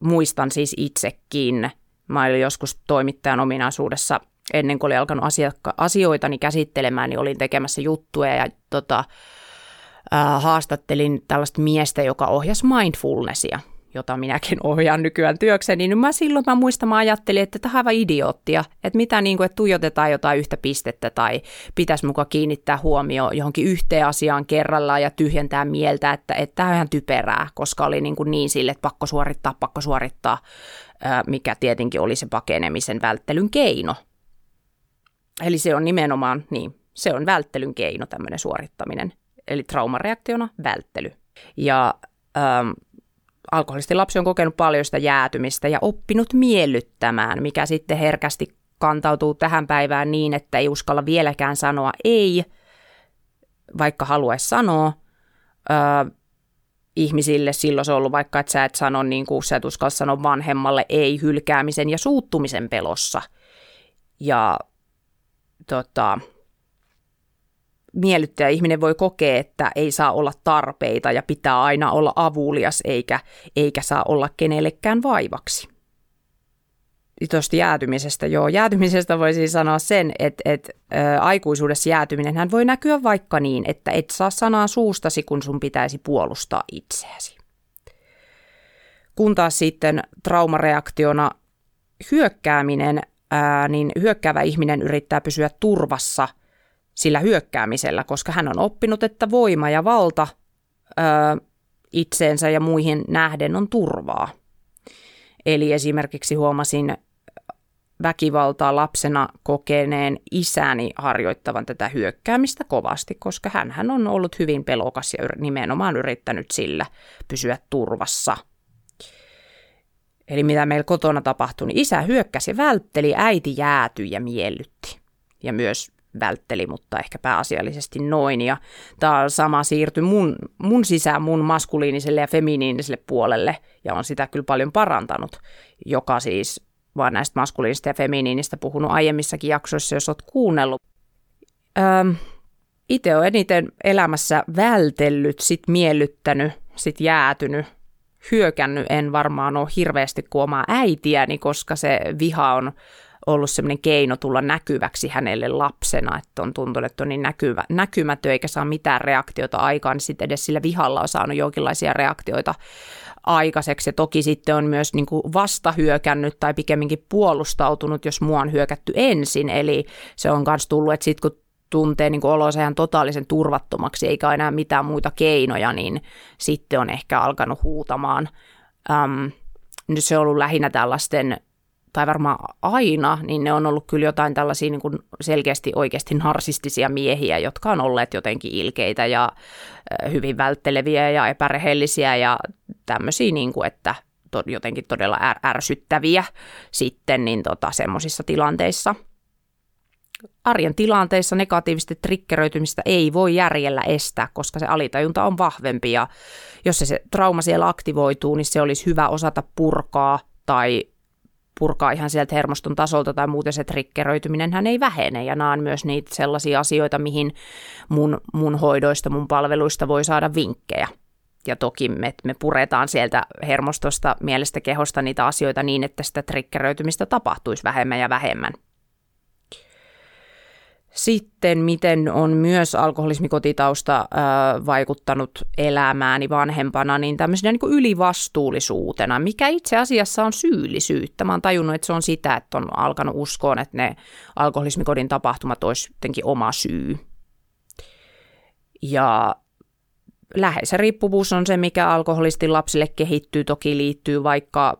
muistan siis itsekin, mä olin joskus toimittajan ominaisuudessa ennen kuin olin alkanut asiakka- asioitani käsittelemään, niin olin tekemässä juttuja ja tota, äh, haastattelin tällaista miestä, joka ohjasi mindfulnessia jota minäkin ohjaan nykyään työkseni, niin mä silloin mä muistan, mä ajattelin, että tämä on aivan idioottia, että mitä niin kuin, että tuijotetaan jotain yhtä pistettä tai pitäisi mukaan kiinnittää huomio johonkin yhteen asiaan kerrallaan ja tyhjentää mieltä, että, että tämä on ihan typerää, koska oli niin, kuin niin sille, että pakko suorittaa, pakko suorittaa, mikä tietenkin oli se pakenemisen välttelyn keino. Eli se on nimenomaan, niin, se on välttelyn keino tämmöinen suorittaminen, eli traumareaktiona välttely. Ja ähm, alkoholisti lapsi on kokenut paljon sitä jäätymistä ja oppinut miellyttämään, mikä sitten herkästi kantautuu tähän päivään niin, että ei uskalla vieläkään sanoa ei, vaikka haluaisi sanoa. Öö, ihmisille silloin se on ollut vaikka, että sä et sano niin kuin sä et uskalla sanoa vanhemmalle ei hylkäämisen ja suuttumisen pelossa. Ja tota, miellyttäjä ihminen voi kokea, että ei saa olla tarpeita ja pitää aina olla avulias eikä, eikä saa olla kenellekään vaivaksi. Tuosta jäätymisestä, joo, jäätymisestä voisi sanoa sen, että, että ä, aikuisuudessa jäätyminen hän voi näkyä vaikka niin, että et saa sanaa suustasi, kun sun pitäisi puolustaa itseäsi. Kun taas sitten traumareaktiona hyökkääminen, ää, niin hyökkäävä ihminen yrittää pysyä turvassa – sillä hyökkäämisellä, koska hän on oppinut, että voima ja valta ö, itseensä ja muihin nähden on turvaa. Eli esimerkiksi huomasin väkivaltaa lapsena kokeneen isäni harjoittavan tätä hyökkäämistä kovasti, koska hän on ollut hyvin pelokas ja nimenomaan yrittänyt sillä pysyä turvassa. Eli mitä meillä kotona tapahtui, niin isä hyökkäsi vältteli, äiti jäätyi ja miellytti. Ja myös vältteli, mutta ehkä pääasiallisesti noin. Ja tämä sama siirtyi mun, mun sisään mun maskuliiniselle ja feminiiniselle puolelle, ja on sitä kyllä paljon parantanut, joka siis vaan näistä maskuliinista ja feminiinistä puhunut aiemmissakin jaksoissa, jos olet kuunnellut. Öm, itse olen eniten elämässä vältellyt, sit miellyttänyt, sit jäätynyt, hyökännyt en varmaan ole hirveästi kuin omaa äitiäni, koska se viha on ollut semmoinen keino tulla näkyväksi hänelle lapsena, että on tuntunut, että on niin näkyvä, näkymätön eikä saa mitään reaktiota aikaan, niin sitten edes sillä vihalla on saanut jonkinlaisia reaktioita aikaiseksi. Ja toki sitten on myös niin kuin vastahyökännyt tai pikemminkin puolustautunut, jos mua on hyökätty ensin. Eli se on myös tullut, että sitten kun tuntee niin olonsa ihan totaalisen turvattomaksi eikä enää mitään muita keinoja, niin sitten on ehkä alkanut huutamaan. Nyt se on ollut lähinnä tällaisten tai varmaan aina, niin ne on ollut kyllä jotain tällaisia niin kuin selkeästi oikeasti narsistisia miehiä, jotka on olleet jotenkin ilkeitä ja hyvin vältteleviä ja epärehellisiä ja tämmöisiä, niin kuin, että to, jotenkin todella är, ärsyttäviä sitten niin tota, semmoisissa tilanteissa. Arjen tilanteissa negatiivista trikkeröitymistä ei voi järjellä estää, koska se alitajunta on vahvempi ja jos se, se trauma siellä aktivoituu, niin se olisi hyvä osata purkaa tai purkaa ihan sieltä hermoston tasolta tai muuten se trikkeröityminen hän ei vähene. Ja nämä on myös niitä sellaisia asioita, mihin mun, mun hoidoista, mun palveluista voi saada vinkkejä. Ja toki me, me puretaan sieltä hermostosta, mielestä, kehosta niitä asioita niin, että sitä trikkeröitymistä tapahtuisi vähemmän ja vähemmän. Sitten, miten on myös alkoholismikotitausta äh, vaikuttanut elämääni vanhempana, niin tämmöisenä niin ylivastuullisuutena, mikä itse asiassa on syyllisyyttä. Mä oon tajunnut, että se on sitä, että on alkanut uskoa, että ne alkoholismikodin tapahtumat olisi jotenkin oma syy. Ja läheisen riippuvuus on se, mikä alkoholistin lapsille kehittyy, toki liittyy vaikka,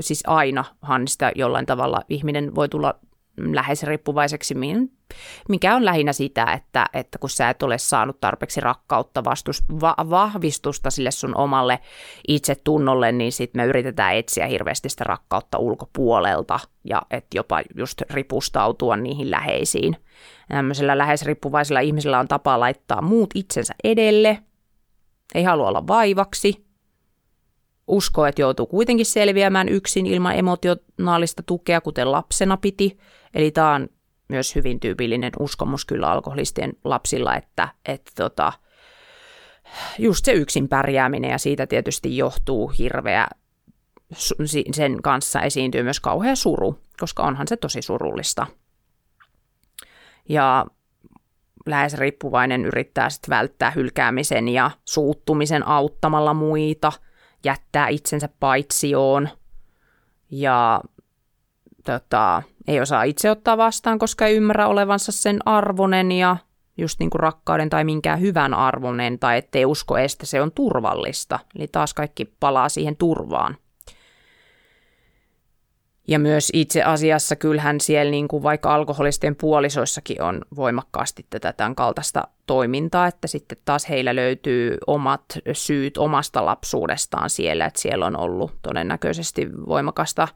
siis ainahan sitä jollain tavalla ihminen voi tulla läheisriippuvaiseksi, mikä on lähinnä sitä, että, että kun sä et ole saanut tarpeeksi rakkautta, vastus, va, vahvistusta sille sun omalle itsetunnolle, niin sitten me yritetään etsiä hirveästi sitä rakkautta ulkopuolelta ja että jopa just ripustautua niihin läheisiin. Tämmöisellä läheisriippuvaisella ihmisellä on tapa laittaa muut itsensä edelle, ei halua olla vaivaksi, uskoo, että joutuu kuitenkin selviämään yksin ilman emotionaalista tukea, kuten lapsena piti. Eli tämä on myös hyvin tyypillinen uskomus kyllä alkoholistien lapsilla, että, että tota, just se yksin pärjääminen ja siitä tietysti johtuu hirveä, sen kanssa esiintyy myös kauhea suru, koska onhan se tosi surullista. Ja lähes riippuvainen yrittää sitten välttää hylkäämisen ja suuttumisen auttamalla muita, jättää itsensä paitsioon ja tota, ei osaa itse ottaa vastaan, koska ei ymmärrä olevansa sen arvonen ja just niin kuin rakkauden tai minkään hyvän arvonen tai ettei usko edes, se on turvallista. Eli taas kaikki palaa siihen turvaan. Ja myös itse asiassa kyllähän siellä niin kuin vaikka alkoholistien puolisoissakin on voimakkaasti tätä tämän kaltaista toimintaa, että sitten taas heillä löytyy omat syyt omasta lapsuudestaan siellä, että siellä on ollut todennäköisesti voimakasta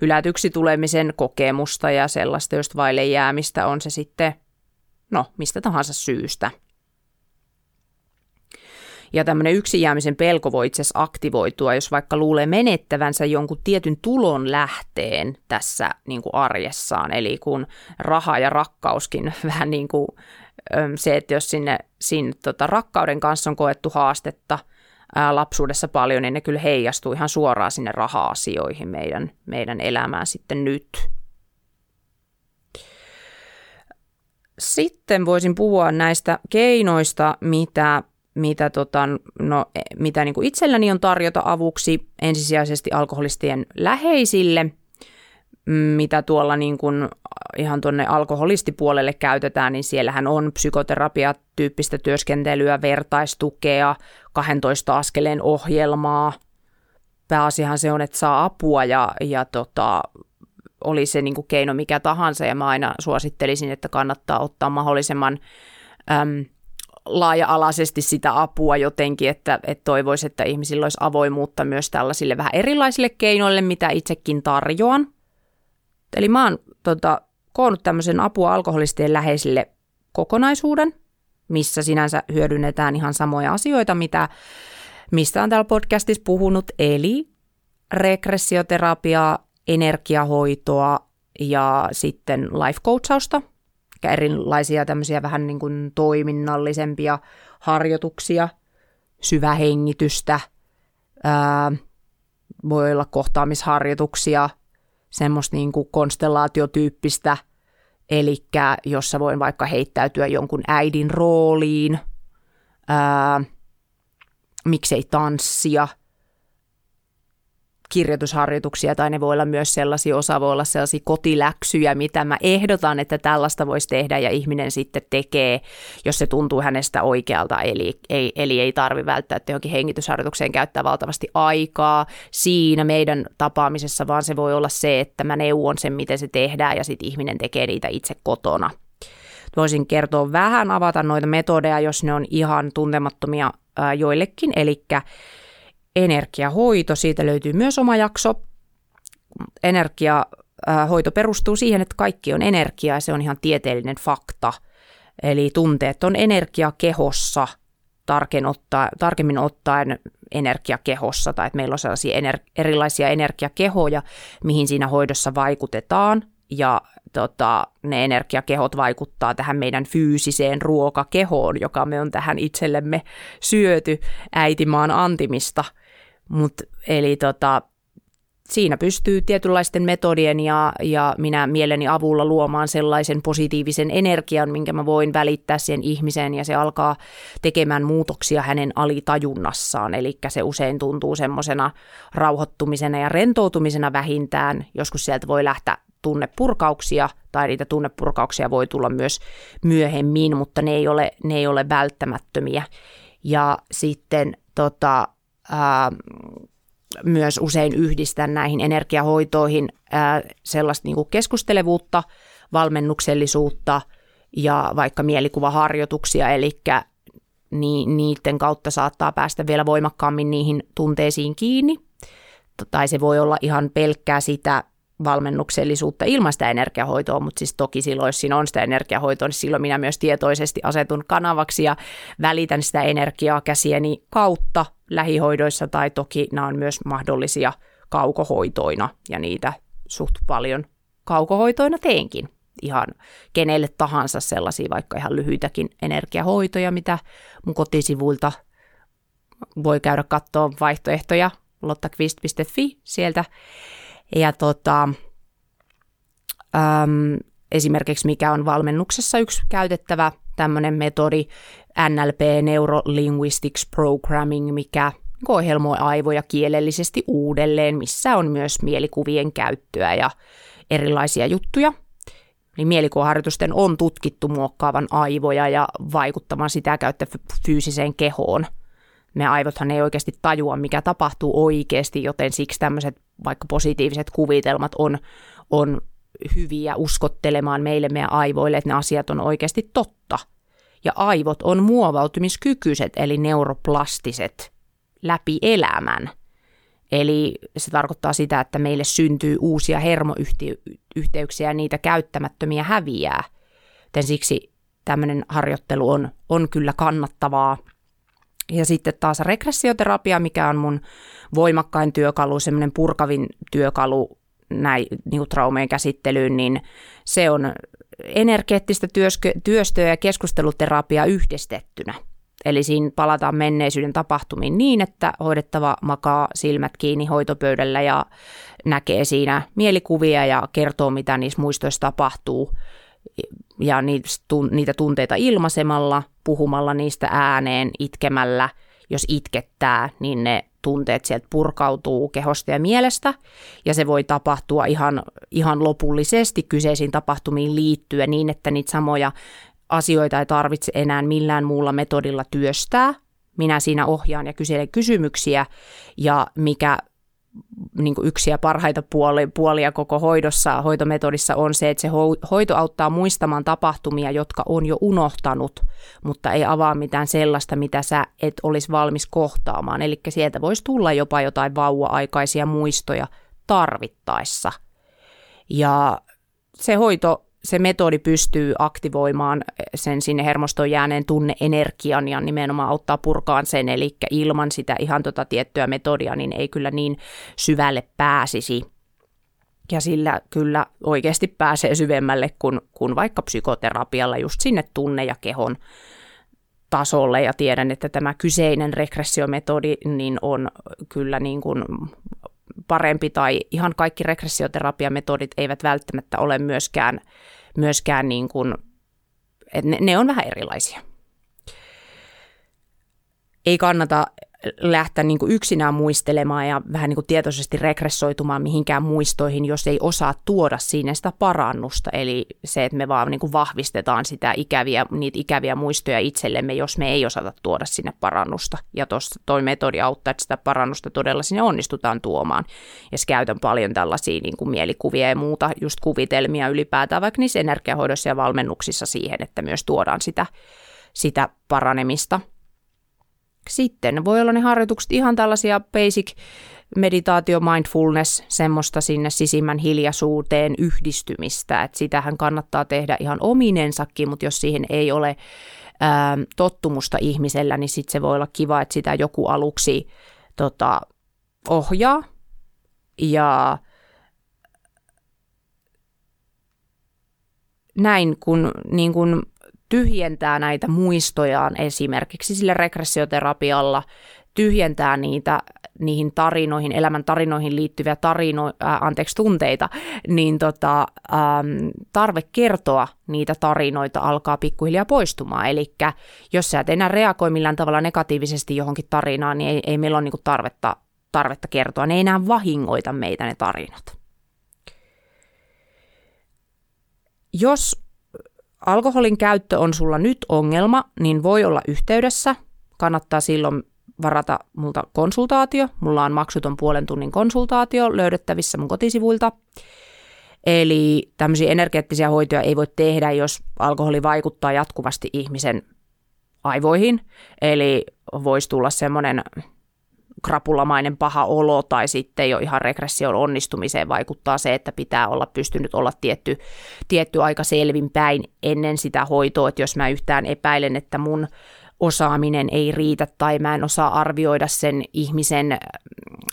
hylätyksi tulemisen kokemusta ja sellaista, just vaille jäämistä on se sitten, no, mistä tahansa syystä. Ja tämmöinen yksin jäämisen pelko voi itse asiassa aktivoitua, jos vaikka luulee menettävänsä jonkun tietyn tulon lähteen tässä niin kuin arjessaan. Eli kun raha ja rakkauskin vähän niin kuin se, että jos sinne, sinne tota, rakkauden kanssa on koettu haastetta ää, lapsuudessa paljon, niin ne kyllä heijastuu ihan suoraan sinne raha-asioihin meidän, meidän elämään sitten nyt. Sitten voisin puhua näistä keinoista, mitä mitä, tota, no, mitä niin kuin itselläni on tarjota avuksi ensisijaisesti alkoholistien läheisille, mitä tuolla niin kuin ihan tuonne alkoholistipuolelle käytetään, niin siellähän on psykoterapia-tyyppistä työskentelyä, vertaistukea, 12 askeleen ohjelmaa. Pääasiahan se on, että saa apua ja, ja tota, oli se niin kuin keino mikä tahansa ja mä aina suosittelisin, että kannattaa ottaa mahdollisimman äm, laaja-alaisesti sitä apua jotenkin, että, että toivoisi, että ihmisillä olisi avoimuutta myös tällaisille vähän erilaisille keinoille, mitä itsekin tarjoan. Eli mä oon tota, koonnut tämmöisen apua alkoholistien läheisille kokonaisuuden, missä sinänsä hyödynnetään ihan samoja asioita, mitä, mistä on täällä podcastissa puhunut, eli regressioterapia, energiahoitoa ja sitten life coachausta – erilaisia tämmöisiä vähän niin kuin toiminnallisempia harjoituksia, syvähengitystä, ää, voi olla kohtaamisharjoituksia, semmoista niin kuin konstellaatiotyyppistä, eli jossa voin vaikka heittäytyä jonkun äidin rooliin, ää, miksei tanssia – kirjoitusharjoituksia tai ne voi olla myös sellaisia, osa voi olla sellaisia kotiläksyjä, mitä mä ehdotan, että tällaista voisi tehdä ja ihminen sitten tekee, jos se tuntuu hänestä oikealta, eli ei, eli ei tarvi välttämättä johonkin hengitysharjoitukseen käyttää valtavasti aikaa siinä meidän tapaamisessa, vaan se voi olla se, että mä neuvon sen, miten se tehdään ja sitten ihminen tekee niitä itse kotona. Voisin kertoa vähän, avata noita metodeja, jos ne on ihan tuntemattomia joillekin, eli energiahoito, siitä löytyy myös oma jakso. Energiahoito perustuu siihen, että kaikki on energiaa ja se on ihan tieteellinen fakta. Eli tunteet on energia kehossa, tarkemmin ottaen energiakehossa, tai että meillä on sellaisia ener, erilaisia energiakehoja, mihin siinä hoidossa vaikutetaan, ja tota, ne energiakehot vaikuttaa tähän meidän fyysiseen ruokakehoon, joka me on tähän itsellemme syöty äitimaan antimista – Mut, eli tota, siinä pystyy tietynlaisten metodien ja, ja minä mieleni avulla luomaan sellaisen positiivisen energian, minkä mä voin välittää siihen ihmiseen ja se alkaa tekemään muutoksia hänen alitajunnassaan. Eli se usein tuntuu semmoisena rauhoittumisena ja rentoutumisena vähintään. Joskus sieltä voi lähteä tunnepurkauksia tai niitä tunnepurkauksia voi tulla myös myöhemmin, mutta ne ei ole, ne ei ole välttämättömiä. Ja sitten tota, ää, myös usein yhdistän näihin energiahoitoihin ää, sellaista niin kuin keskustelevuutta, valmennuksellisuutta ja vaikka mielikuvaharjoituksia, eli niin niiden kautta saattaa päästä vielä voimakkaammin niihin tunteisiin kiinni. Tai se voi olla ihan pelkkää sitä valmennuksellisuutta ilman sitä energiahoitoa, mutta siis toki silloin, jos siinä on sitä energiahoitoa, niin silloin minä myös tietoisesti asetun kanavaksi ja välitän sitä energiaa käsieni kautta lähihoidoissa tai toki nämä on myös mahdollisia kaukohoitoina ja niitä suht paljon kaukohoitoina teenkin. Ihan kenelle tahansa sellaisia vaikka ihan lyhyitäkin energiahoitoja, mitä mun kotisivuilta voi käydä katsoa vaihtoehtoja lottakvist.fi sieltä. Ja tota, äm, esimerkiksi mikä on valmennuksessa yksi käytettävä tämmöinen metodi, NLP, Neuro Linguistics Programming, mikä ohjelmoi aivoja kielellisesti uudelleen, missä on myös mielikuvien käyttöä ja erilaisia juttuja. Niin mielikuvaharjoitusten on tutkittu muokkaavan aivoja ja vaikuttamaan sitä käyttä fyysiseen kehoon. Me aivothan ei oikeasti tajua, mikä tapahtuu oikeasti, joten siksi tämmöiset vaikka positiiviset kuvitelmat on, on hyviä uskottelemaan meille meidän aivoille, että ne asiat on oikeasti totta. Ja aivot on muovautumiskykyiset, eli neuroplastiset, läpi elämän. Eli se tarkoittaa sitä, että meille syntyy uusia hermoyhteyksiä ja niitä käyttämättömiä häviää. Joten siksi tämmöinen harjoittelu on, on kyllä kannattavaa. Ja sitten taas regressioterapia, mikä on mun voimakkain työkalu, semmoinen purkavin työkalu näin niin traumeen käsittelyyn, niin se on energeettistä työstöä ja keskusteluterapia yhdistettynä. Eli siinä palataan menneisyyden tapahtumiin niin, että hoidettava makaa silmät kiinni hoitopöydällä ja näkee siinä mielikuvia ja kertoo, mitä niissä muistoissa tapahtuu ja niitä tunteita ilmaisemalla, puhumalla niistä ääneen, itkemällä. Jos itkettää, niin ne tunteet sieltä purkautuu kehosta ja mielestä, ja se voi tapahtua ihan, ihan lopullisesti kyseisiin tapahtumiin liittyen niin, että niitä samoja asioita ei tarvitse enää millään muulla metodilla työstää. Minä siinä ohjaan ja kyselen kysymyksiä, ja mikä niin kuin yksi ja parhaita puolia koko hoidossa, hoitometodissa on se, että se hoito auttaa muistamaan tapahtumia, jotka on jo unohtanut, mutta ei avaa mitään sellaista, mitä sä et olisi valmis kohtaamaan. Eli sieltä voisi tulla jopa jotain vauva-aikaisia muistoja tarvittaessa. Ja se hoito se metodi pystyy aktivoimaan sen sinne hermostoon jääneen tunneenergian ja nimenomaan auttaa purkaan sen, eli ilman sitä ihan tota tiettyä metodia, niin ei kyllä niin syvälle pääsisi. Ja sillä kyllä oikeasti pääsee syvemmälle kuin, kuin vaikka psykoterapialla just sinne tunne- ja kehon tasolle ja tiedän, että tämä kyseinen regressiometodi niin on kyllä niin kuin parempi tai ihan kaikki regressioterapiametodit eivät välttämättä ole myöskään, myöskään niin kuin, että ne, ne on vähän erilaisia. Ei kannata lähteä niin kuin yksinään muistelemaan ja vähän niin kuin tietoisesti regressoitumaan mihinkään muistoihin, jos ei osaa tuoda siinä sitä parannusta. Eli se, että me vaan niin kuin vahvistetaan sitä ikäviä, niitä ikäviä muistoja itsellemme, jos me ei osata tuoda sinne parannusta. Ja tuossa toi metodi auttaa, että sitä parannusta todella sinne onnistutaan tuomaan. Ja käytän paljon tällaisia niin kuin mielikuvia ja muuta, just kuvitelmia ylipäätään, vaikka niissä energiahoidossa ja valmennuksissa siihen, että myös tuodaan sitä, sitä paranemista – sitten voi olla ne harjoitukset ihan tällaisia basic meditaatio, mindfulness, semmoista sinne sisimmän hiljaisuuteen yhdistymistä, että sitähän kannattaa tehdä ihan ominensakin, mutta jos siihen ei ole ää, tottumusta ihmisellä, niin sitten se voi olla kiva, että sitä joku aluksi tota, ohjaa. Ja näin, kun niin kun tyhjentää näitä muistojaan esimerkiksi sillä regressioterapialla, tyhjentää niitä niihin tarinoihin, elämän tarinoihin liittyviä tarino, äh, anteeksi, tunteita, niin tota, ähm, tarve kertoa niitä tarinoita alkaa pikkuhiljaa poistumaan. Eli jos sä et enää reagoi millään tavalla negatiivisesti johonkin tarinaan, niin ei, ei meillä ole niinku tarvetta, tarvetta kertoa. Ne ei enää vahingoita meitä ne tarinat. Jos alkoholin käyttö on sulla nyt ongelma, niin voi olla yhteydessä. Kannattaa silloin varata multa konsultaatio. Mulla on maksuton puolen tunnin konsultaatio löydettävissä mun kotisivuilta. Eli tämmöisiä energeettisiä hoitoja ei voi tehdä, jos alkoholi vaikuttaa jatkuvasti ihmisen aivoihin. Eli voisi tulla semmoinen krapulamainen paha olo tai sitten jo ihan regression onnistumiseen vaikuttaa se, että pitää olla pystynyt olla tietty, tietty aika selvinpäin ennen sitä hoitoa, että jos mä yhtään epäilen, että mun osaaminen ei riitä tai mä en osaa arvioida sen ihmisen äh,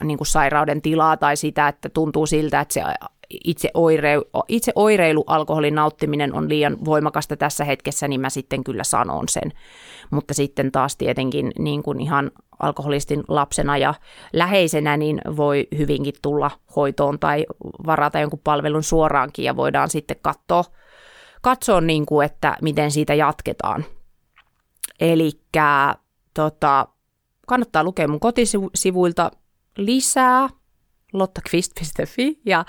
niin kuin sairauden tilaa tai sitä, että tuntuu siltä, että se itse, oireu, itse oireilu alkoholin nauttiminen on liian voimakasta tässä hetkessä, niin mä sitten kyllä sanon sen. Mutta sitten taas tietenkin niin kuin ihan alkoholistin lapsena ja läheisenä, niin voi hyvinkin tulla hoitoon tai varata jonkun palvelun suoraankin ja voidaan sitten katsoa, katsoa niin kuin, että miten siitä jatketaan. Eli tota, kannattaa lukea mun kotisivuilta lisää lottakvist.fi ja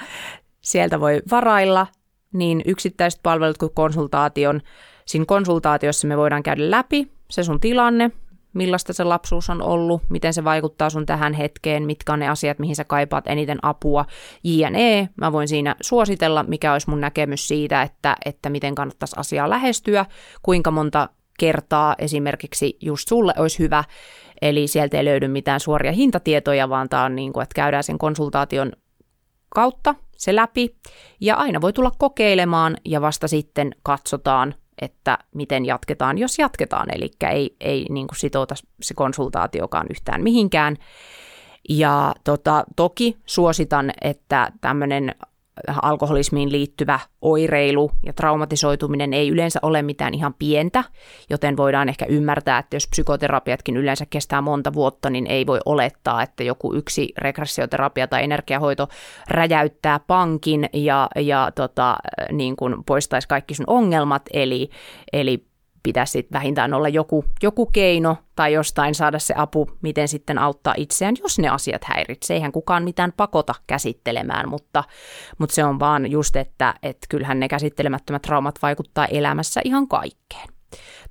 sieltä voi varailla niin yksittäiset palvelut kuin konsultaation. Siinä konsultaatiossa me voidaan käydä läpi se sun tilanne, millaista se lapsuus on ollut, miten se vaikuttaa sun tähän hetkeen, mitkä on ne asiat, mihin sä kaipaat eniten apua, jne. Mä voin siinä suositella, mikä olisi mun näkemys siitä, että, että miten kannattaisi asiaa lähestyä, kuinka monta kertaa esimerkiksi just sulle olisi hyvä, eli sieltä ei löydy mitään suoria hintatietoja, vaan tämä on niin kuin, että käydään sen konsultaation kautta se läpi, ja aina voi tulla kokeilemaan, ja vasta sitten katsotaan, että miten jatketaan, jos jatketaan, eli ei, ei niin kuin sitouta se konsultaatiokaan yhtään mihinkään. Ja tota, toki suositan, että tämmöinen alkoholismiin liittyvä oireilu ja traumatisoituminen ei yleensä ole mitään ihan pientä, joten voidaan ehkä ymmärtää, että jos psykoterapiatkin yleensä kestää monta vuotta, niin ei voi olettaa, että joku yksi regressioterapia tai energiahoito räjäyttää pankin ja, ja tota, niin kuin poistaisi kaikki sun ongelmat, eli, eli pitäisi sit vähintään olla joku, joku keino tai jostain saada se apu, miten sitten auttaa itseään, jos ne asiat häiritsee. Eihän kukaan mitään pakota käsittelemään, mutta, mutta se on vaan just, että, että kyllähän ne käsittelemättömät traumat vaikuttaa elämässä ihan kaikkeen.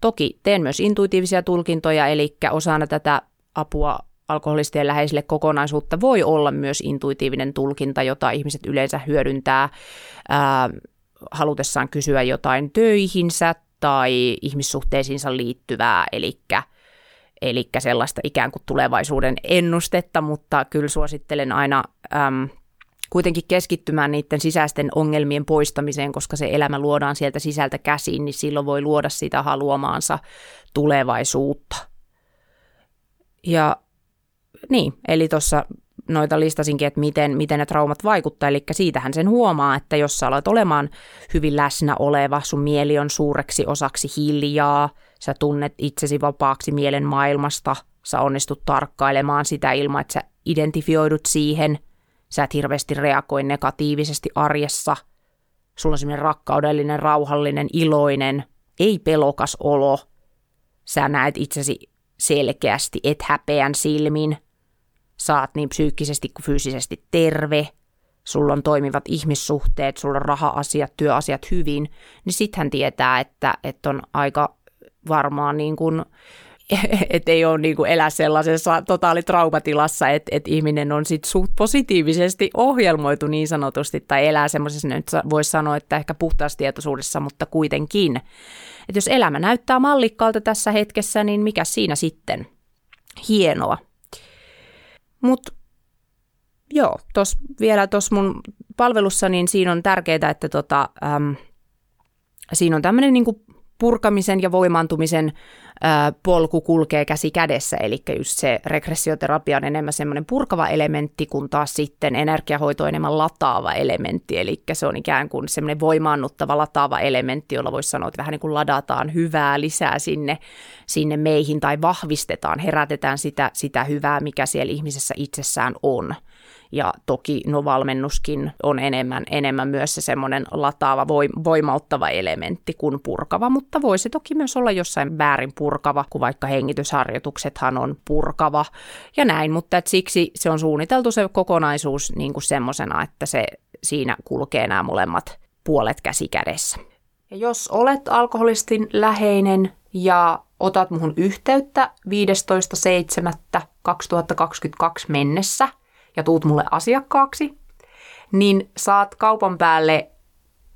Toki teen myös intuitiivisia tulkintoja, eli osana tätä apua alkoholistien läheisille kokonaisuutta voi olla myös intuitiivinen tulkinta, jota ihmiset yleensä hyödyntää ää, halutessaan kysyä jotain töihinsä tai ihmissuhteisiinsa liittyvää, eli eli sellaista ikään kuin tulevaisuuden ennustetta, mutta kyllä suosittelen aina äm, kuitenkin keskittymään niiden sisäisten ongelmien poistamiseen, koska se elämä luodaan sieltä sisältä käsiin, niin silloin voi luoda sitä haluamaansa tulevaisuutta. Ja niin, eli tuossa noita listasinkin, että miten, miten ne traumat vaikuttaa. Eli siitähän sen huomaa, että jos sä alat olemaan hyvin läsnä oleva, sun mieli on suureksi osaksi hiljaa, sä tunnet itsesi vapaaksi mielen maailmasta, sä onnistut tarkkailemaan sitä ilman, että sä identifioidut siihen, sä et hirveästi reagoi negatiivisesti arjessa, sulla on semmoinen rakkaudellinen, rauhallinen, iloinen, ei pelokas olo, sä näet itsesi selkeästi, et häpeän silmin, saat niin psyykkisesti kuin fyysisesti terve, sulla on toimivat ihmissuhteet, sulla on raha-asiat, työasiat hyvin, niin sitten hän tietää, että, että on aika varmaan niin kuin, että ei ole niin kuin elä sellaisessa totaalitraumatilassa, että, että ihminen on sitten suht positiivisesti ohjelmoitu niin sanotusti, tai elää semmoisessa, nyt voisi sanoa, että ehkä puhtaassa tietoisuudessa, mutta kuitenkin. Että jos elämä näyttää mallikkaalta tässä hetkessä, niin mikä siinä sitten? Hienoa. Mutta joo, tos, vielä tuossa mun palvelussa, niin siinä on tärkeää, että tota, äm, siinä on tämmöinen niinku purkamisen ja voimaantumisen polku kulkee käsi kädessä, eli just se regressioterapia on enemmän semmoinen purkava elementti, kun taas sitten energiahoito on enemmän lataava elementti, eli se on ikään kuin semmoinen voimaannuttava lataava elementti, jolla voisi sanoa, että vähän niin kuin ladataan hyvää lisää sinne, sinne meihin tai vahvistetaan, herätetään sitä, sitä hyvää, mikä siellä ihmisessä itsessään on. Ja toki no valmennuskin on enemmän, enemmän myös se semmoinen lataava, voimauttava elementti kuin purkava, mutta voi se toki myös olla jossain väärin purkava, kun vaikka hengitysharjoituksethan on purkava ja näin, mutta et siksi se on suunniteltu se kokonaisuus niin kuin semmoisena, että se siinä kulkee nämä molemmat puolet käsi kädessä. Ja jos olet alkoholistin läheinen ja otat muhun yhteyttä 15.7.2022 mennessä – ja tuut mulle asiakkaaksi, niin saat kaupan päälle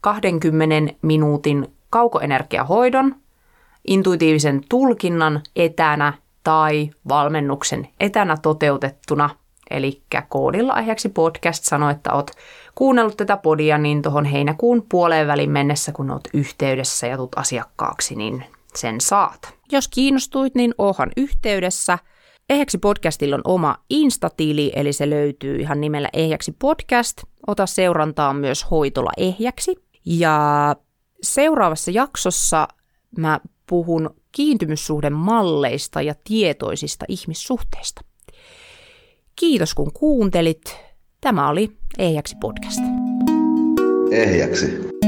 20 minuutin kaukoenergiahoidon, intuitiivisen tulkinnan etänä tai valmennuksen etänä toteutettuna. Eli koodilla aiheeksi podcast sanoi, että oot kuunnellut tätä podia, niin tuohon heinäkuun puoleen välin mennessä, kun oot yhteydessä ja tuut asiakkaaksi, niin sen saat. Jos kiinnostuit, niin ohan yhteydessä. Ehjäksi podcastilla on oma Insta-tili, eli se löytyy ihan nimellä Ehjäksi podcast. Ota seurantaa myös Hoitola Ehjäksi. Ja seuraavassa jaksossa mä puhun kiintymyssuhdemalleista ja tietoisista ihmissuhteista. Kiitos kun kuuntelit. Tämä oli Ehjäksi podcast. Ehjäksi.